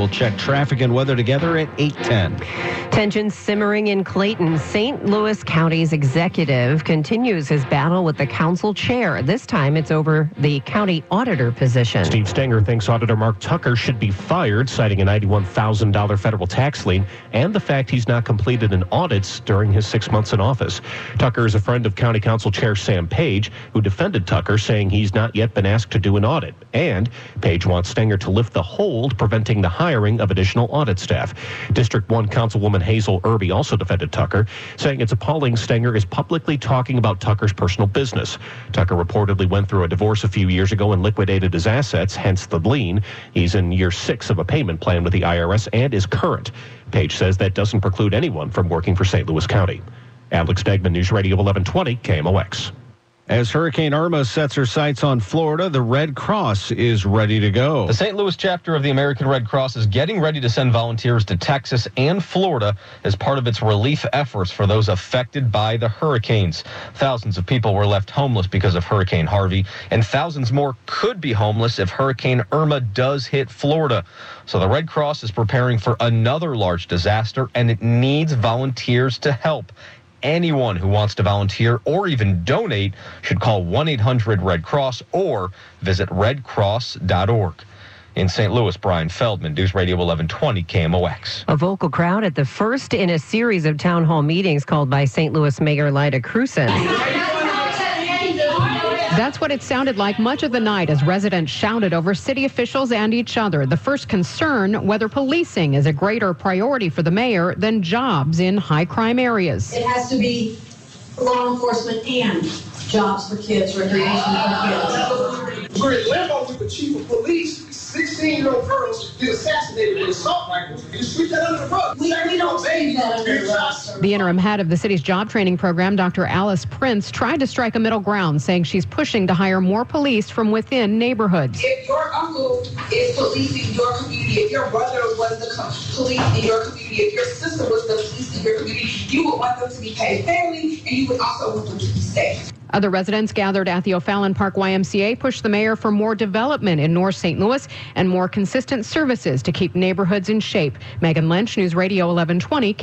We'll check traffic and weather together at 810. Tensions simmering in Clayton. St. Louis County's executive continues his battle with the council chair. This time it's over the county auditor position. Steve Stenger thinks Auditor Mark Tucker should be fired, citing a $91,000 federal tax lien and the fact he's not completed an audit during his six months in office. Tucker is a friend of County Council Chair Sam Page, who defended Tucker, saying he's not yet been asked to do an audit. And Page wants Stenger to lift the hold, preventing the hiring of additional audit staff. District 1 Councilwoman Hazel Erby also defended Tucker, saying it's appalling Stenger is publicly talking about Tucker's personal business. Tucker reportedly went through a divorce a few years ago and liquidated his assets, hence the lien. He's in year six of a payment plan with the IRS and is current. Page says that doesn't preclude anyone from working for St. Louis County. Alex Degman, News Radio 1120, KMOX. As Hurricane Irma sets her sights on Florida, the Red Cross is ready to go. The St. Louis chapter of the American Red Cross is getting ready to send volunteers to Texas and Florida as part of its relief efforts for those affected by the hurricanes. Thousands of people were left homeless because of Hurricane Harvey, and thousands more could be homeless if Hurricane Irma does hit Florida. So the Red Cross is preparing for another large disaster, and it needs volunteers to help anyone who wants to volunteer or even donate should call 1 800 Red Cross or visit redcross.org. In St. Louis, Brian Feldman, News Radio 1120 KMOX. A vocal crowd at the first in a series of town hall meetings called by St. Louis Mayor Lyda Krewson. That's what it sounded like much of the night as residents shouted over city officials and each other. The first concern whether policing is a greater priority for the mayor than jobs in high crime areas. It has to be law enforcement and jobs for kids, recreation for kids. We're in limbo with the chief of police. 16 year old girls get assassinated with assault rifles. You sweep that under the rug. We, we don't sweep that under the rug. The interim head of the city's job training program, Dr. Alice Prince, tried to strike a middle ground, saying she's pushing to hire more police from within neighborhoods. If your uncle is policing your community, if your brother was the police in your community, if your sister was the police in your community, you would want them to be paid fairly and you would also want them to be safe. Other residents gathered at the O'Fallon Park YMCA pushed the mayor for more development in North St. Louis and more consistent services to keep neighborhoods in shape. Megan Lynch, News Radio 1120.